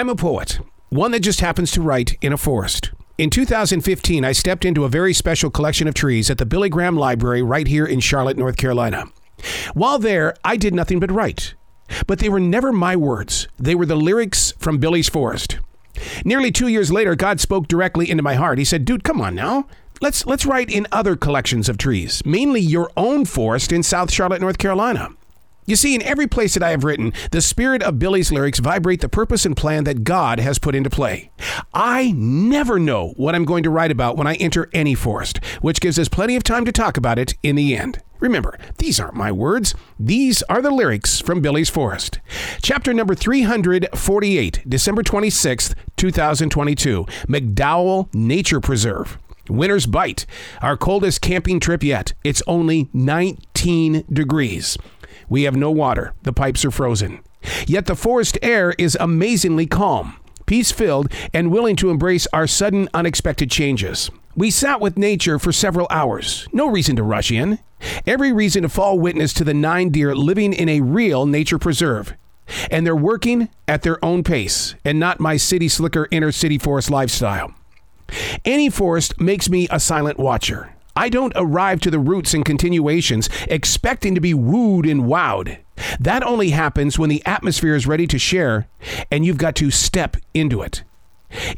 I'm a poet, one that just happens to write in a forest. In 2015, I stepped into a very special collection of trees at the Billy Graham Library right here in Charlotte, North Carolina. While there, I did nothing but write. But they were never my words, they were the lyrics from Billy's Forest. Nearly two years later, God spoke directly into my heart. He said, Dude, come on now. Let's, let's write in other collections of trees, mainly your own forest in South Charlotte, North Carolina. You see, in every place that I have written, the spirit of Billy's lyrics vibrate the purpose and plan that God has put into play. I never know what I'm going to write about when I enter any forest, which gives us plenty of time to talk about it in the end. Remember, these aren't my words. These are the lyrics from Billy's Forest. Chapter number 348, December 26th, 2022, McDowell Nature Preserve. Winter's Bite, our coldest camping trip yet. It's only 19 degrees. We have no water. The pipes are frozen. Yet the forest air is amazingly calm, peace filled, and willing to embrace our sudden, unexpected changes. We sat with nature for several hours. No reason to rush in. Every reason to fall witness to the nine deer living in a real nature preserve. And they're working at their own pace and not my city slicker inner city forest lifestyle. Any forest makes me a silent watcher. I don't arrive to the roots and continuations expecting to be wooed and wowed. That only happens when the atmosphere is ready to share and you've got to step into it.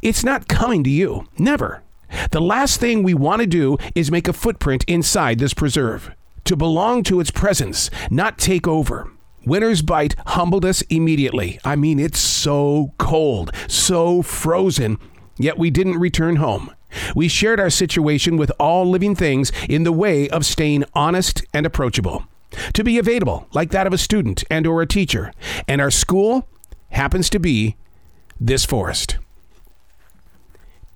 It's not coming to you. Never. The last thing we want to do is make a footprint inside this preserve. To belong to its presence, not take over. Winter's bite humbled us immediately. I mean, it's so cold, so frozen, yet we didn't return home. We shared our situation with all living things in the way of staying honest and approachable. To be available like that of a student and or a teacher. And our school happens to be this forest.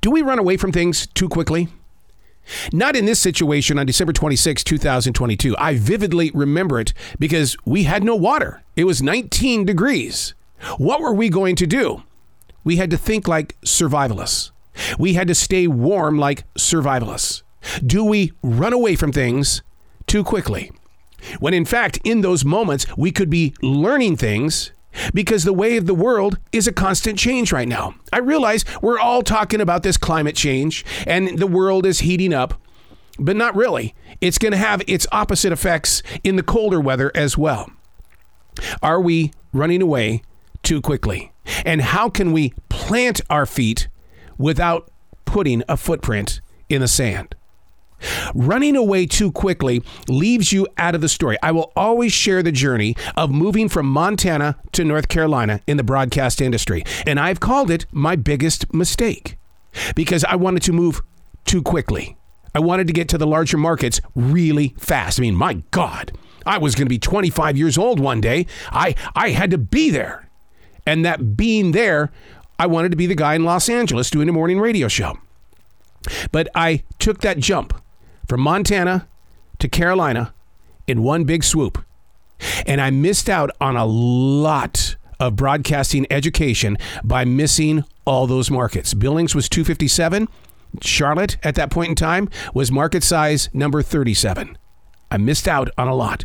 Do we run away from things too quickly? Not in this situation on December 26, 2022. I vividly remember it because we had no water. It was 19 degrees. What were we going to do? We had to think like survivalists. We had to stay warm like survivalists. Do we run away from things too quickly? When in fact, in those moments, we could be learning things because the way of the world is a constant change right now. I realize we're all talking about this climate change and the world is heating up, but not really. It's going to have its opposite effects in the colder weather as well. Are we running away too quickly? And how can we plant our feet without putting a footprint in the sand. Running away too quickly leaves you out of the story. I will always share the journey of moving from Montana to North Carolina in the broadcast industry. And I've called it my biggest mistake because I wanted to move too quickly. I wanted to get to the larger markets really fast. I mean, my God, I was going to be 25 years old one day. I, I had to be there. And that being there I wanted to be the guy in Los Angeles doing a morning radio show. But I took that jump from Montana to Carolina in one big swoop. And I missed out on a lot of broadcasting education by missing all those markets. Billings was 257. Charlotte at that point in time was market size number 37. I missed out on a lot.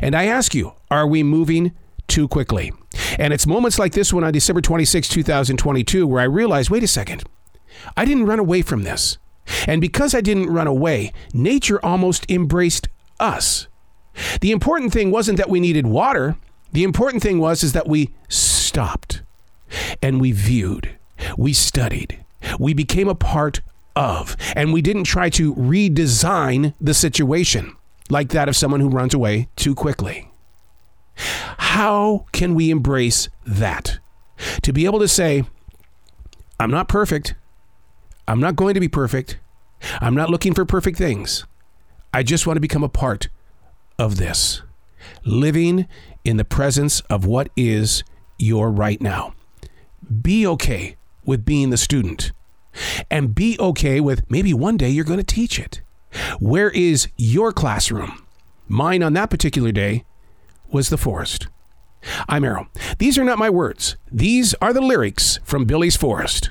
And I ask you, are we moving too quickly? And it's moments like this one on December 26, 2022, where I realized wait a second, I didn't run away from this. And because I didn't run away, nature almost embraced us. The important thing wasn't that we needed water. The important thing was is that we stopped and we viewed, we studied, we became a part of, and we didn't try to redesign the situation like that of someone who runs away too quickly. How can we embrace that? To be able to say, I'm not perfect. I'm not going to be perfect. I'm not looking for perfect things. I just want to become a part of this. Living in the presence of what is your right now. Be okay with being the student and be okay with maybe one day you're going to teach it. Where is your classroom? Mine on that particular day was the forest. I'm Arroe. These are not my words. These are the lyrics from Billy's Forest.